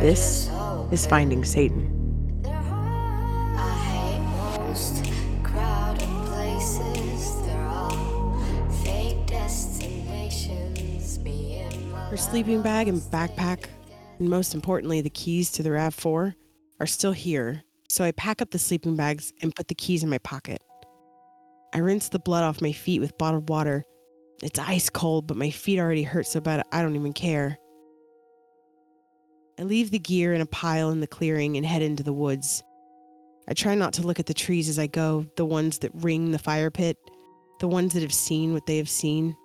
This is Finding Satan. I hate most crowded places. They're all fake destinations. Me and my Her sleeping bag and backpack, and most importantly, the keys to the RAV4, are still here, so I pack up the sleeping bags and put the keys in my pocket. I rinse the blood off my feet with bottled water. It's ice cold, but my feet already hurt so bad I don't even care. I leave the gear in a pile in the clearing and head into the woods. I try not to look at the trees as I go, the ones that ring the fire pit, the ones that have seen what they have seen.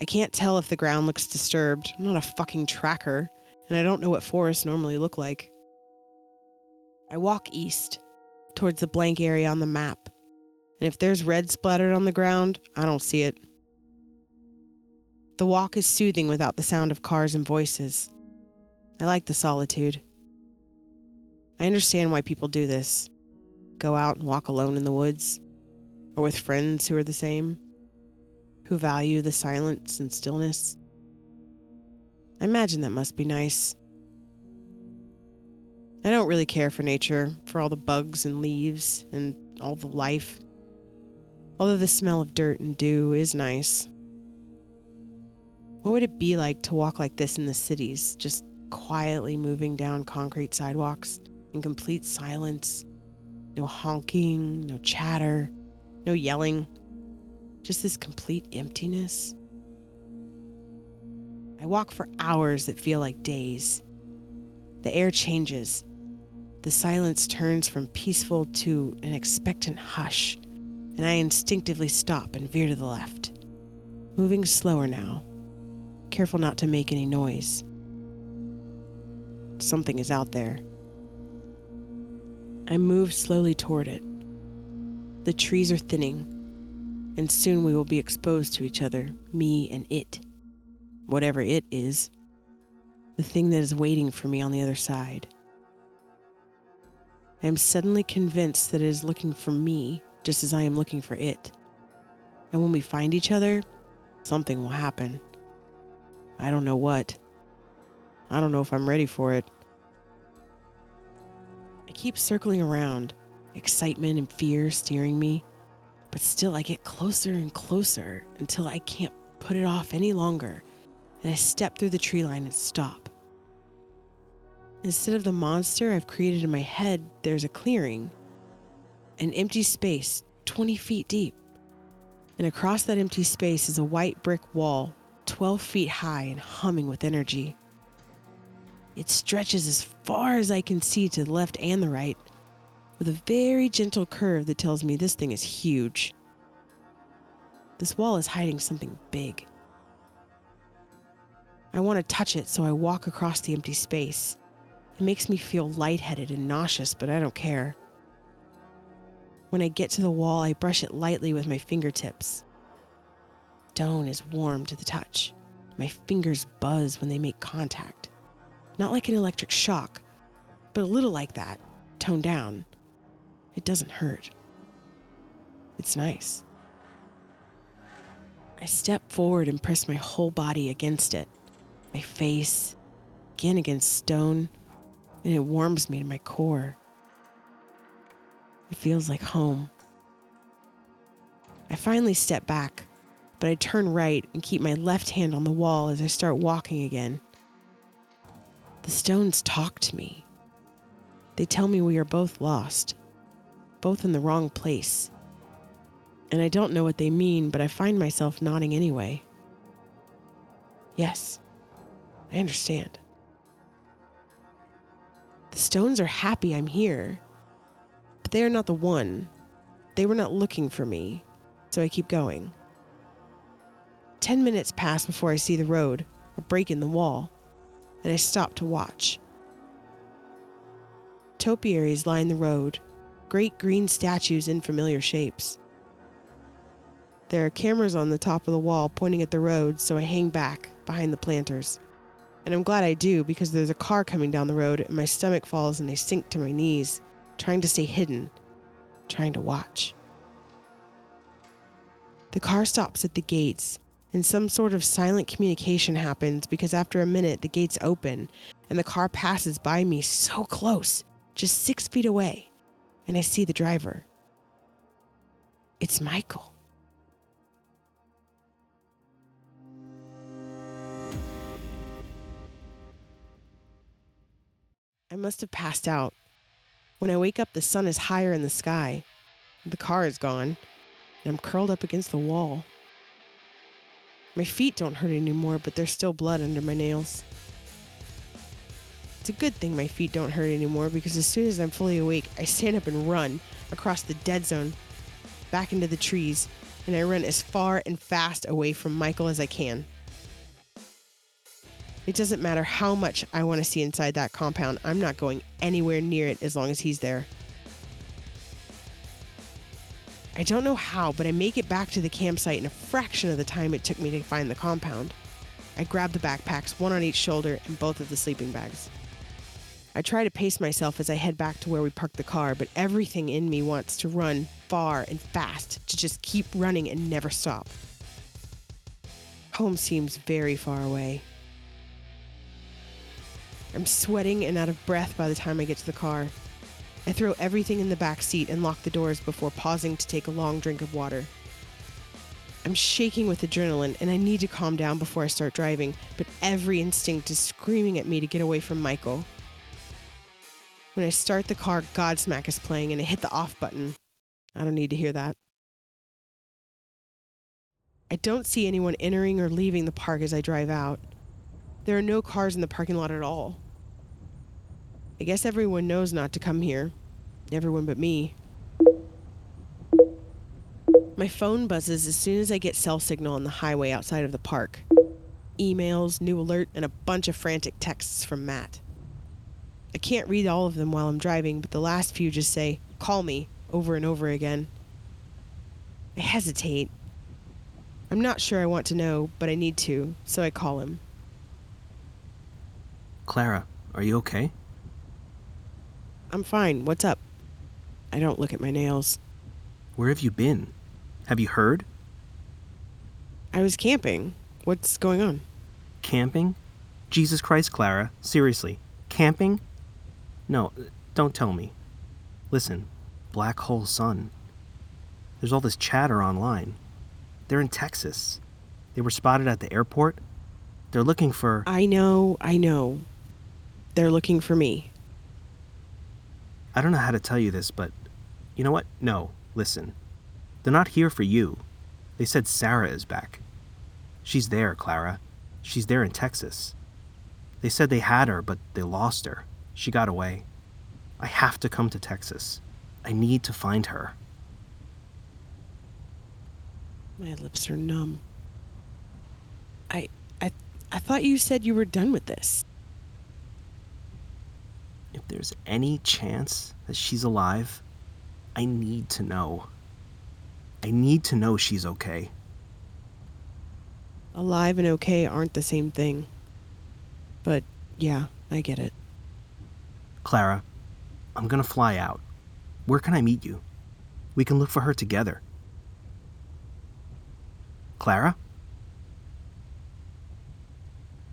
I can't tell if the ground looks disturbed. I'm not a fucking tracker, and I don't know what forests normally look like. I walk east, towards the blank area on the map, and if there's red splattered on the ground, I don't see it. The walk is soothing without the sound of cars and voices. I like the solitude. I understand why people do this go out and walk alone in the woods, or with friends who are the same who value the silence and stillness. I imagine that must be nice. I don't really care for nature, for all the bugs and leaves and all the life. Although the smell of dirt and dew is nice. What would it be like to walk like this in the cities, just quietly moving down concrete sidewalks in complete silence? No honking, no chatter, no yelling, just this complete emptiness. I walk for hours that feel like days. The air changes. The silence turns from peaceful to an expectant hush, and I instinctively stop and veer to the left, moving slower now, careful not to make any noise. Something is out there. I move slowly toward it. The trees are thinning, and soon we will be exposed to each other, me and it. Whatever it is, the thing that is waiting for me on the other side. I am suddenly convinced that it is looking for me just as I am looking for it. And when we find each other, something will happen. I don't know what. I don't know if I'm ready for it. I keep circling around, excitement and fear steering me. But still, I get closer and closer until I can't put it off any longer, and I step through the tree line and stop. Instead of the monster I've created in my head, there's a clearing, an empty space 20 feet deep. And across that empty space is a white brick wall 12 feet high and humming with energy. It stretches as far as I can see to the left and the right, with a very gentle curve that tells me this thing is huge. This wall is hiding something big. I want to touch it, so I walk across the empty space. It makes me feel lightheaded and nauseous, but I don't care. When I get to the wall, I brush it lightly with my fingertips. Stone is warm to the touch. My fingers buzz when they make contact. Not like an electric shock, but a little like that, toned down. It doesn't hurt. It's nice. I step forward and press my whole body against it, my face, again against stone, and it warms me to my core. It feels like home. I finally step back, but I turn right and keep my left hand on the wall as I start walking again. The stones talk to me. They tell me we are both lost, both in the wrong place. And I don't know what they mean, but I find myself nodding anyway. Yes, I understand. The stones are happy I'm here, but they are not the one. They were not looking for me, so I keep going. Ten minutes pass before I see the road, a break in the wall, and I stop to watch. Topiaries line the road, great green statues in familiar shapes. There are cameras on the top of the wall pointing at the road, so I hang back behind the planters. And I'm glad I do because there's a car coming down the road and my stomach falls and I sink to my knees, trying to stay hidden, trying to watch. The car stops at the gates, and some sort of silent communication happens because after a minute, the gates open and the car passes by me so close, just six feet away, and I see the driver. It's Michael. I must have passed out. When I wake up, the sun is higher in the sky. The car is gone, and I'm curled up against the wall. My feet don't hurt anymore, but there's still blood under my nails. It's a good thing my feet don't hurt anymore because as soon as I'm fully awake, I stand up and run across the dead zone, back into the trees, and I run as far and fast away from Michael as I can. It doesn't matter how much I want to see inside that compound, I'm not going anywhere near it as long as he's there. I don't know how, but I make it back to the campsite in a fraction of the time it took me to find the compound. I grab the backpacks, one on each shoulder, and both of the sleeping bags. I try to pace myself as I head back to where we parked the car, but everything in me wants to run far and fast, to just keep running and never stop. Home seems very far away. I'm sweating and out of breath by the time I get to the car. I throw everything in the back seat and lock the doors before pausing to take a long drink of water. I'm shaking with adrenaline and I need to calm down before I start driving, but every instinct is screaming at me to get away from Michael. When I start the car, Godsmack is playing and I hit the off button. I don't need to hear that. I don't see anyone entering or leaving the park as I drive out. There are no cars in the parking lot at all. I guess everyone knows not to come here. Everyone but me. My phone buzzes as soon as I get cell signal on the highway outside of the park. Emails, new alert, and a bunch of frantic texts from Matt. I can't read all of them while I'm driving, but the last few just say, call me, over and over again. I hesitate. I'm not sure I want to know, but I need to, so I call him. Clara, are you okay? I'm fine. What's up? I don't look at my nails. Where have you been? Have you heard? I was camping. What's going on? Camping? Jesus Christ, Clara. Seriously. Camping? No, don't tell me. Listen, Black Hole Sun. There's all this chatter online. They're in Texas. They were spotted at the airport. They're looking for. I know, I know. They're looking for me. I don't know how to tell you this, but you know what? No, listen. They're not here for you. They said Sarah is back. She's there, Clara. She's there in Texas. They said they had her, but they lost her. She got away. I have to come to Texas. I need to find her. My lips are numb. I I I thought you said you were done with this. If there's any chance that she's alive, I need to know. I need to know she's okay. Alive and okay aren't the same thing. But yeah, I get it. Clara, I'm gonna fly out. Where can I meet you? We can look for her together. Clara?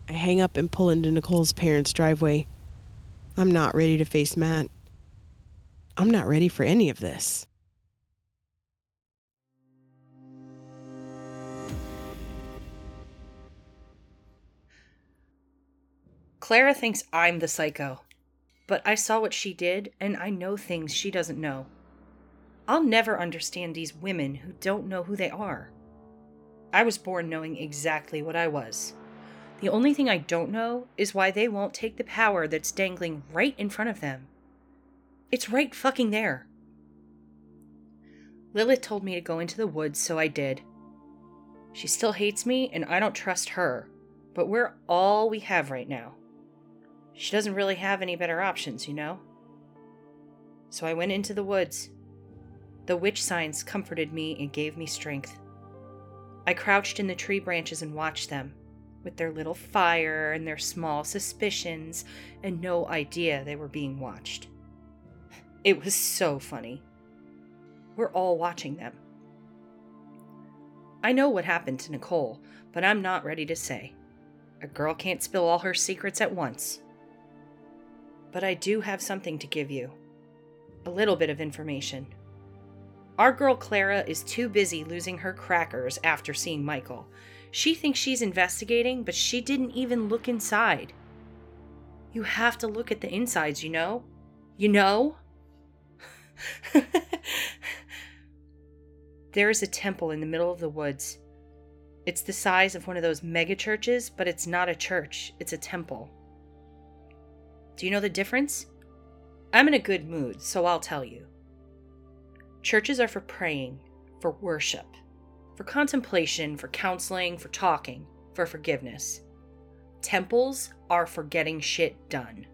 I hang up and pull into Nicole's parents' driveway. I'm not ready to face Matt. I'm not ready for any of this. Clara thinks I'm the psycho. But I saw what she did, and I know things she doesn't know. I'll never understand these women who don't know who they are. I was born knowing exactly what I was. The only thing I don't know is why they won't take the power that's dangling right in front of them. It's right fucking there. Lilith told me to go into the woods, so I did. She still hates me, and I don't trust her, but we're all we have right now. She doesn't really have any better options, you know? So I went into the woods. The witch signs comforted me and gave me strength. I crouched in the tree branches and watched them, with their little fire and their small suspicions, and no idea they were being watched. It was so funny. We're all watching them. I know what happened to Nicole, but I'm not ready to say. A girl can't spill all her secrets at once. But I do have something to give you a little bit of information. Our girl Clara is too busy losing her crackers after seeing Michael. She thinks she's investigating, but she didn't even look inside. You have to look at the insides, you know? You know? there is a temple in the middle of the woods. It's the size of one of those mega churches, but it's not a church, it's a temple. Do you know the difference? I'm in a good mood, so I'll tell you. Churches are for praying, for worship, for contemplation, for counseling, for talking, for forgiveness. Temples are for getting shit done.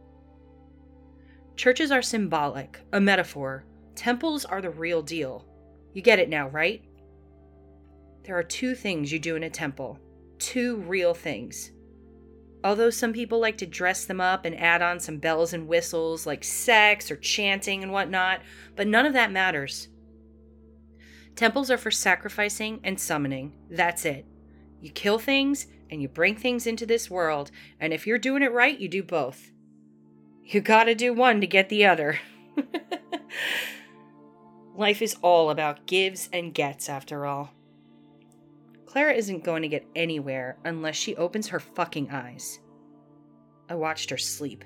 Churches are symbolic, a metaphor. Temples are the real deal. You get it now, right? There are two things you do in a temple. Two real things. Although some people like to dress them up and add on some bells and whistles like sex or chanting and whatnot, but none of that matters. Temples are for sacrificing and summoning. That's it. You kill things and you bring things into this world, and if you're doing it right, you do both. You gotta do one to get the other. Life is all about gives and gets, after all. Clara isn't going to get anywhere unless she opens her fucking eyes. I watched her sleep.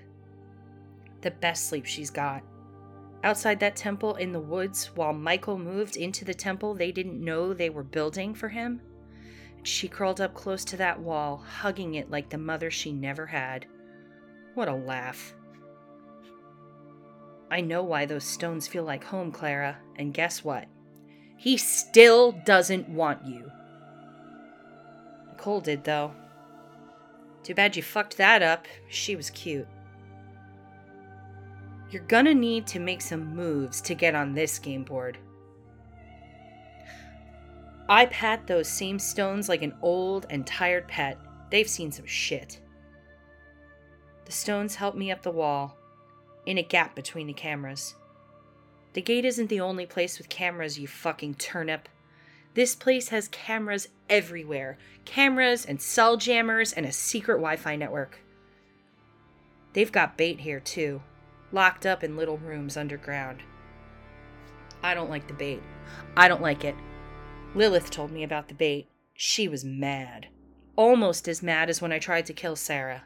The best sleep she's got. Outside that temple in the woods, while Michael moved into the temple they didn't know they were building for him, she curled up close to that wall, hugging it like the mother she never had. What a laugh. I know why those stones feel like home, Clara, and guess what? He still doesn't want you. Nicole did, though. Too bad you fucked that up. She was cute. You're gonna need to make some moves to get on this game board. I pat those same stones like an old and tired pet. They've seen some shit. The stones help me up the wall, in a gap between the cameras. The gate isn't the only place with cameras, you fucking turnip. This place has cameras everywhere cameras and cell jammers and a secret Wi Fi network. They've got bait here, too, locked up in little rooms underground. I don't like the bait. I don't like it. Lilith told me about the bait. She was mad. Almost as mad as when I tried to kill Sarah.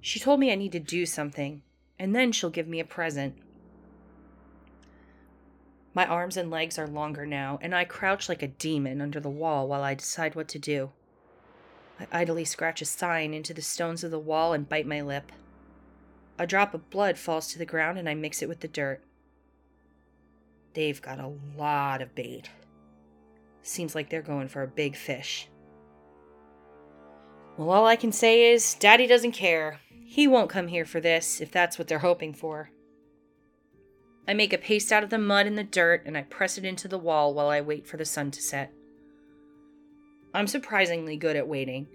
She told me I need to do something, and then she'll give me a present. My arms and legs are longer now, and I crouch like a demon under the wall while I decide what to do. I idly scratch a sign into the stones of the wall and bite my lip. A drop of blood falls to the ground and I mix it with the dirt. They've got a lot of bait. Seems like they're going for a big fish. Well, all I can say is, Daddy doesn't care. He won't come here for this, if that's what they're hoping for. I make a paste out of the mud and the dirt and I press it into the wall while I wait for the sun to set. I'm surprisingly good at waiting.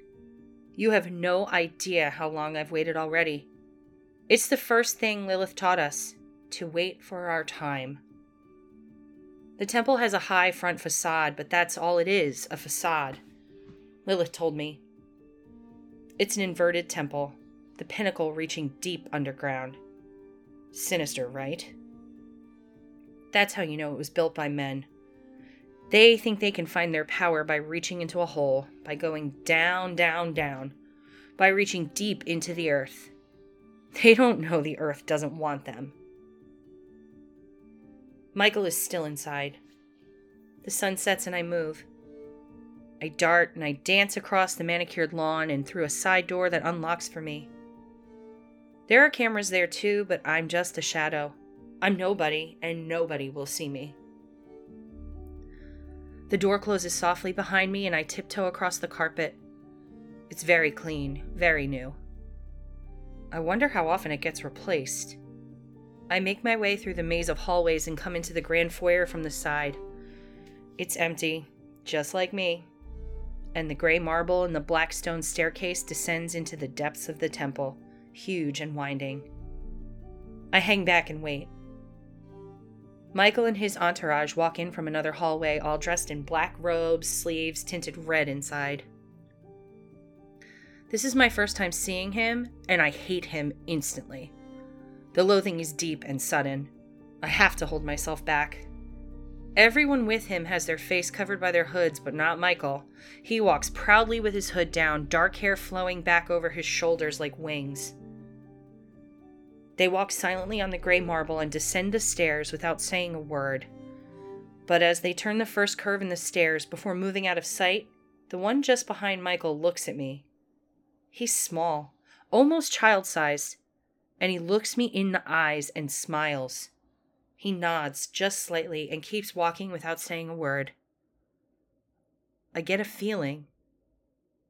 You have no idea how long I've waited already. It's the first thing Lilith taught us to wait for our time. The temple has a high front facade, but that's all it is a facade. Lilith told me. It's an inverted temple, the pinnacle reaching deep underground. Sinister, right? That's how you know it was built by men. They think they can find their power by reaching into a hole, by going down, down, down, by reaching deep into the earth. They don't know the earth doesn't want them. Michael is still inside. The sun sets and I move. I dart and I dance across the manicured lawn and through a side door that unlocks for me. There are cameras there too, but I'm just a shadow. I'm nobody, and nobody will see me. The door closes softly behind me, and I tiptoe across the carpet. It's very clean, very new. I wonder how often it gets replaced. I make my way through the maze of hallways and come into the grand foyer from the side. It's empty, just like me, and the gray marble and the black stone staircase descends into the depths of the temple, huge and winding. I hang back and wait. Michael and his entourage walk in from another hallway, all dressed in black robes, sleeves tinted red inside. This is my first time seeing him, and I hate him instantly. The loathing is deep and sudden. I have to hold myself back. Everyone with him has their face covered by their hoods, but not Michael. He walks proudly with his hood down, dark hair flowing back over his shoulders like wings. They walk silently on the gray marble and descend the stairs without saying a word. But as they turn the first curve in the stairs before moving out of sight, the one just behind Michael looks at me. He's small, almost child sized, and he looks me in the eyes and smiles. He nods just slightly and keeps walking without saying a word. I get a feeling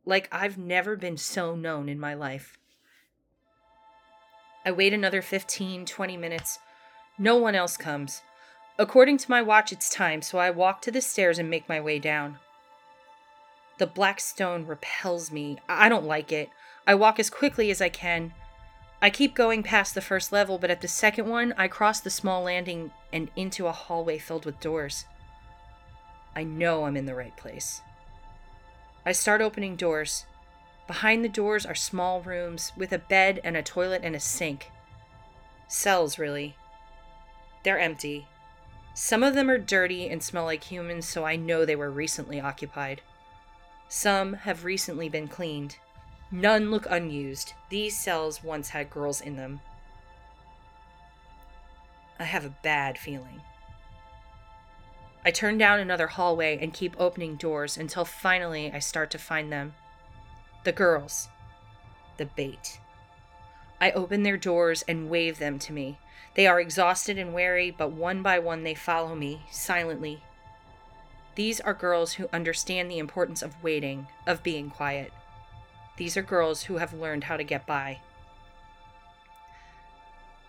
like I've never been so known in my life. I wait another 15, 20 minutes. No one else comes. According to my watch, it's time, so I walk to the stairs and make my way down. The black stone repels me. I don't like it. I walk as quickly as I can, I keep going past the first level, but at the second one, I cross the small landing and into a hallway filled with doors. I know I'm in the right place. I start opening doors. Behind the doors are small rooms with a bed and a toilet and a sink. Cells, really. They're empty. Some of them are dirty and smell like humans, so I know they were recently occupied. Some have recently been cleaned. None look unused. These cells once had girls in them. I have a bad feeling. I turn down another hallway and keep opening doors until finally I start to find them. The girls. The bait. I open their doors and wave them to me. They are exhausted and weary, but one by one they follow me, silently. These are girls who understand the importance of waiting, of being quiet. These are girls who have learned how to get by.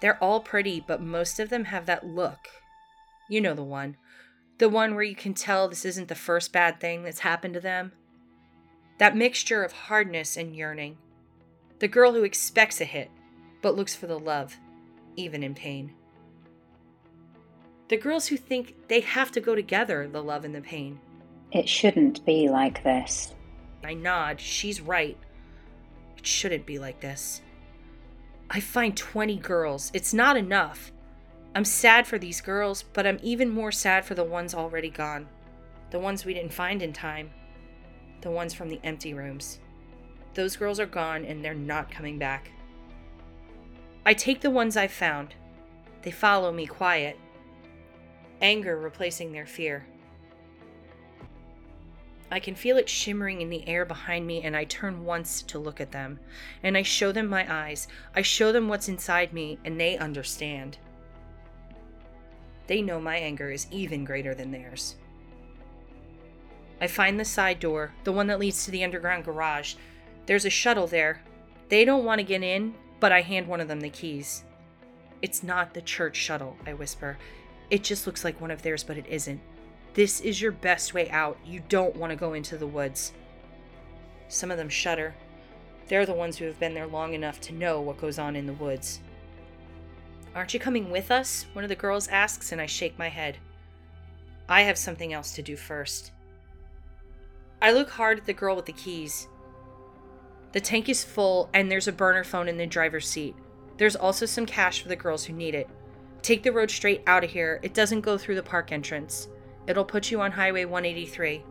They're all pretty, but most of them have that look. You know the one. The one where you can tell this isn't the first bad thing that's happened to them. That mixture of hardness and yearning. The girl who expects a hit, but looks for the love, even in pain. The girls who think they have to go together, the love and the pain. It shouldn't be like this. I nod. She's right. It shouldn't be like this. I find 20 girls. It's not enough. I'm sad for these girls, but I'm even more sad for the ones already gone. The ones we didn't find in time. The ones from the empty rooms. Those girls are gone and they're not coming back. I take the ones I've found. They follow me quiet. Anger replacing their fear. I can feel it shimmering in the air behind me, and I turn once to look at them. And I show them my eyes. I show them what's inside me, and they understand. They know my anger is even greater than theirs. I find the side door, the one that leads to the underground garage. There's a shuttle there. They don't want to get in, but I hand one of them the keys. It's not the church shuttle, I whisper. It just looks like one of theirs, but it isn't. This is your best way out. You don't want to go into the woods. Some of them shudder. They're the ones who have been there long enough to know what goes on in the woods. Aren't you coming with us? One of the girls asks, and I shake my head. I have something else to do first. I look hard at the girl with the keys. The tank is full, and there's a burner phone in the driver's seat. There's also some cash for the girls who need it. Take the road straight out of here. It doesn't go through the park entrance. It'll put you on Highway 183.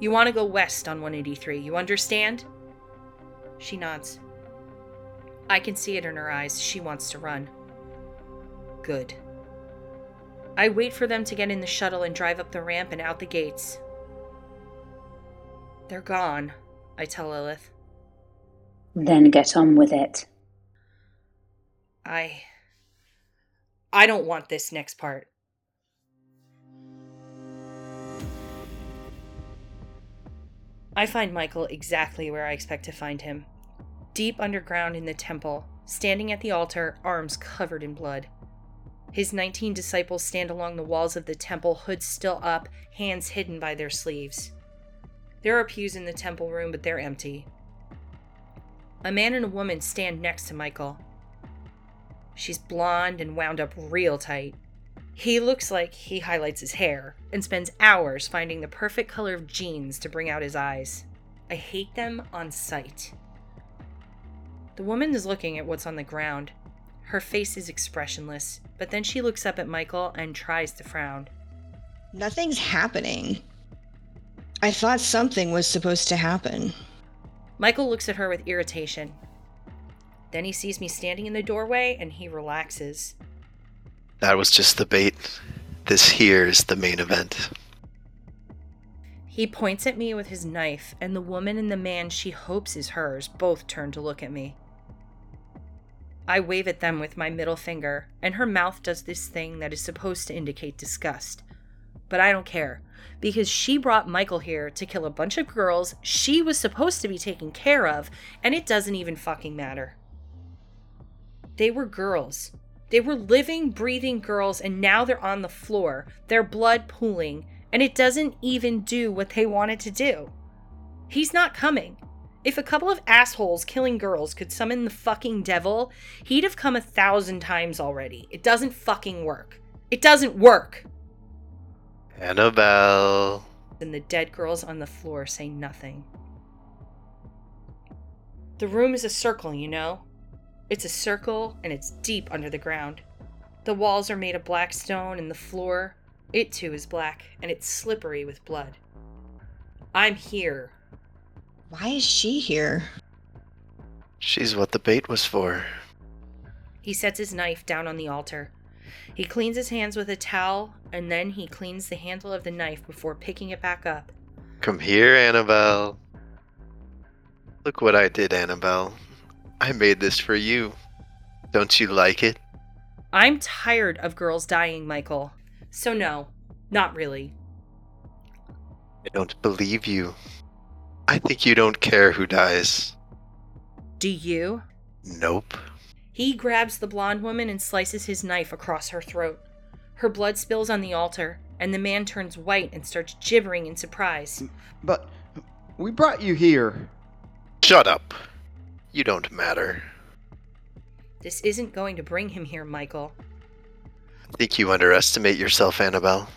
You want to go west on 183, you understand? She nods. I can see it in her eyes. She wants to run. Good. I wait for them to get in the shuttle and drive up the ramp and out the gates. They're gone, I tell Lilith. Then get on with it. I. I don't want this next part. I find Michael exactly where I expect to find him deep underground in the temple, standing at the altar, arms covered in blood. His 19 disciples stand along the walls of the temple, hoods still up, hands hidden by their sleeves. There are pews in the temple room, but they're empty. A man and a woman stand next to Michael. She's blonde and wound up real tight. He looks like he highlights his hair and spends hours finding the perfect color of jeans to bring out his eyes. I hate them on sight. The woman is looking at what's on the ground. Her face is expressionless, but then she looks up at Michael and tries to frown. Nothing's happening. I thought something was supposed to happen. Michael looks at her with irritation. Then he sees me standing in the doorway and he relaxes. That was just the bait. This here is the main event. He points at me with his knife, and the woman and the man she hopes is hers both turn to look at me. I wave at them with my middle finger, and her mouth does this thing that is supposed to indicate disgust. But I don't care, because she brought Michael here to kill a bunch of girls she was supposed to be taking care of, and it doesn't even fucking matter. They were girls. They were living, breathing girls, and now they're on the floor, their blood pooling, and it doesn't even do what they wanted to do. He's not coming. If a couple of assholes killing girls could summon the fucking devil, he'd have come a thousand times already. It doesn't fucking work. It doesn't work! Annabelle. And the dead girls on the floor say nothing. The room is a circle, you know? It's a circle and it's deep under the ground. The walls are made of black stone and the floor, it too is black and it's slippery with blood. I'm here. Why is she here? She's what the bait was for. He sets his knife down on the altar. He cleans his hands with a towel and then he cleans the handle of the knife before picking it back up. Come here, Annabelle. Look what I did, Annabelle. I made this for you. Don't you like it? I'm tired of girls dying, Michael. So, no, not really. I don't believe you. I think you don't care who dies. Do you? Nope. He grabs the blonde woman and slices his knife across her throat. Her blood spills on the altar, and the man turns white and starts gibbering in surprise. But we brought you here. Shut up. You don't matter. This isn't going to bring him here, Michael. I think you underestimate yourself, Annabelle.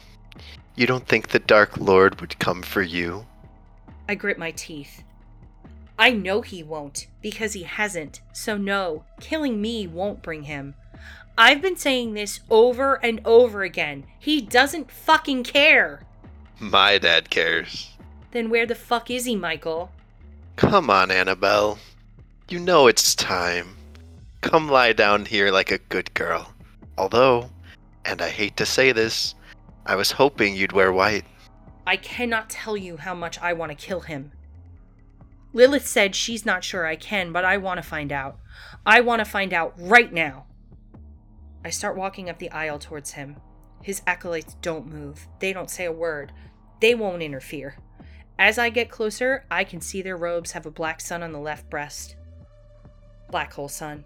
You don't think the Dark Lord would come for you? I grit my teeth. I know he won't, because he hasn't. So, no, killing me won't bring him. I've been saying this over and over again. He doesn't fucking care. My dad cares. Then where the fuck is he, Michael? Come on, Annabelle. You know it's time. Come lie down here like a good girl. Although, and I hate to say this, I was hoping you'd wear white. I cannot tell you how much I want to kill him. Lilith said she's not sure I can, but I want to find out. I want to find out right now. I start walking up the aisle towards him. His acolytes don't move. They don't say a word. They won't interfere. As I get closer, I can see their robes have a black sun on the left breast. Black hole sun.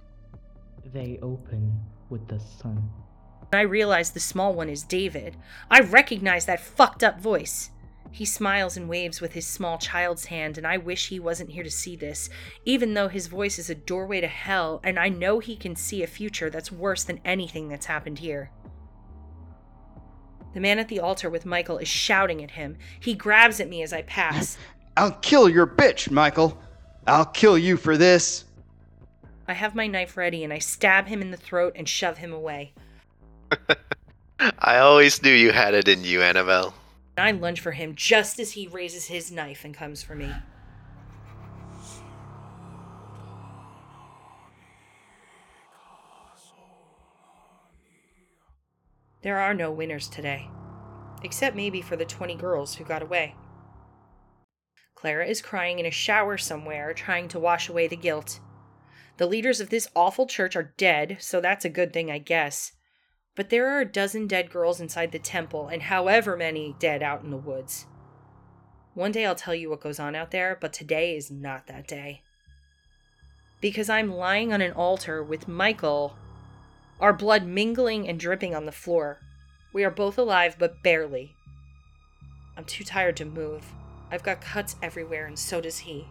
They open with the sun. I realize the small one is David. I recognize that fucked up voice. He smiles and waves with his small child's hand, and I wish he wasn't here to see this, even though his voice is a doorway to hell, and I know he can see a future that's worse than anything that's happened here. The man at the altar with Michael is shouting at him. He grabs at me as I pass. I'll kill your bitch, Michael. I'll kill you for this. I have my knife ready and I stab him in the throat and shove him away. I always knew you had it in you, Annabelle. I lunge for him just as he raises his knife and comes for me. There are no winners today, except maybe for the 20 girls who got away. Clara is crying in a shower somewhere, trying to wash away the guilt. The leaders of this awful church are dead, so that's a good thing, I guess. But there are a dozen dead girls inside the temple, and however many dead out in the woods. One day I'll tell you what goes on out there, but today is not that day. Because I'm lying on an altar with Michael, our blood mingling and dripping on the floor. We are both alive, but barely. I'm too tired to move. I've got cuts everywhere, and so does he.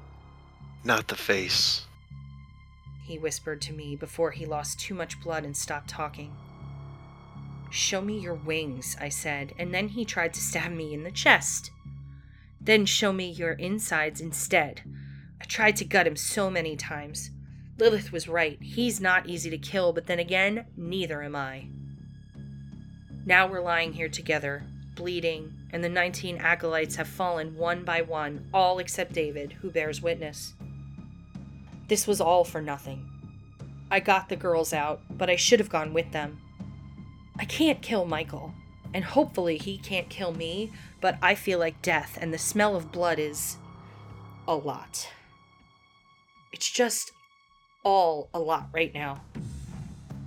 Not the face. He whispered to me before he lost too much blood and stopped talking. Show me your wings, I said, and then he tried to stab me in the chest. Then show me your insides instead. I tried to gut him so many times. Lilith was right. He's not easy to kill, but then again, neither am I. Now we're lying here together, bleeding, and the 19 acolytes have fallen one by one, all except David, who bears witness. This was all for nothing. I got the girls out, but I should have gone with them. I can't kill Michael, and hopefully he can't kill me, but I feel like death, and the smell of blood is. a lot. It's just all a lot right now.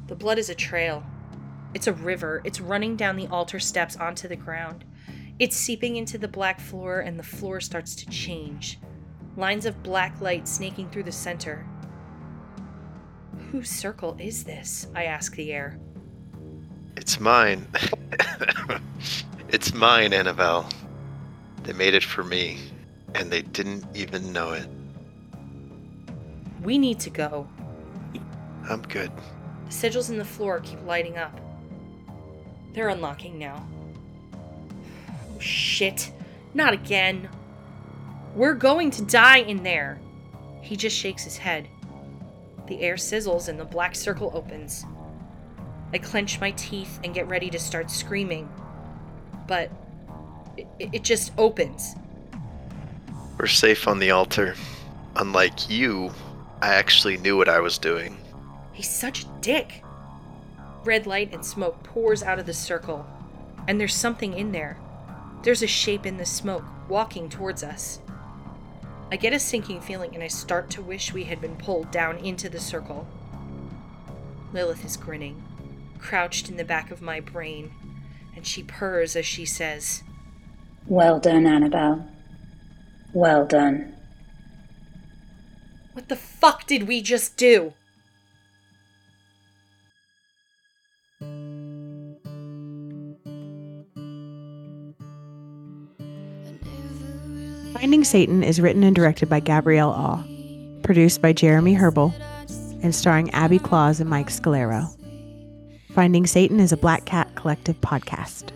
The blood is a trail. It's a river. It's running down the altar steps onto the ground. It's seeping into the black floor, and the floor starts to change. Lines of black light snaking through the center. Whose circle is this? I ask the air. It's mine. it's mine, Annabelle. They made it for me, and they didn't even know it. We need to go. I'm good. The sigils in the floor keep lighting up. They're unlocking now. Oh, shit. Not again. We're going to die in there. He just shakes his head. The air sizzles and the black circle opens. I clench my teeth and get ready to start screaming. But it, it just opens. We're safe on the altar. Unlike you, I actually knew what I was doing. He's such a dick. Red light and smoke pours out of the circle, and there's something in there. There's a shape in the smoke walking towards us. I get a sinking feeling and I start to wish we had been pulled down into the circle. Lilith is grinning, crouched in the back of my brain, and she purrs as she says, Well done, Annabelle. Well done. What the fuck did we just do? Finding Satan is written and directed by Gabrielle Aw, produced by Jeremy Herbal, and starring Abby Claus and Mike Scalero. Finding Satan is a Black Cat Collective podcast.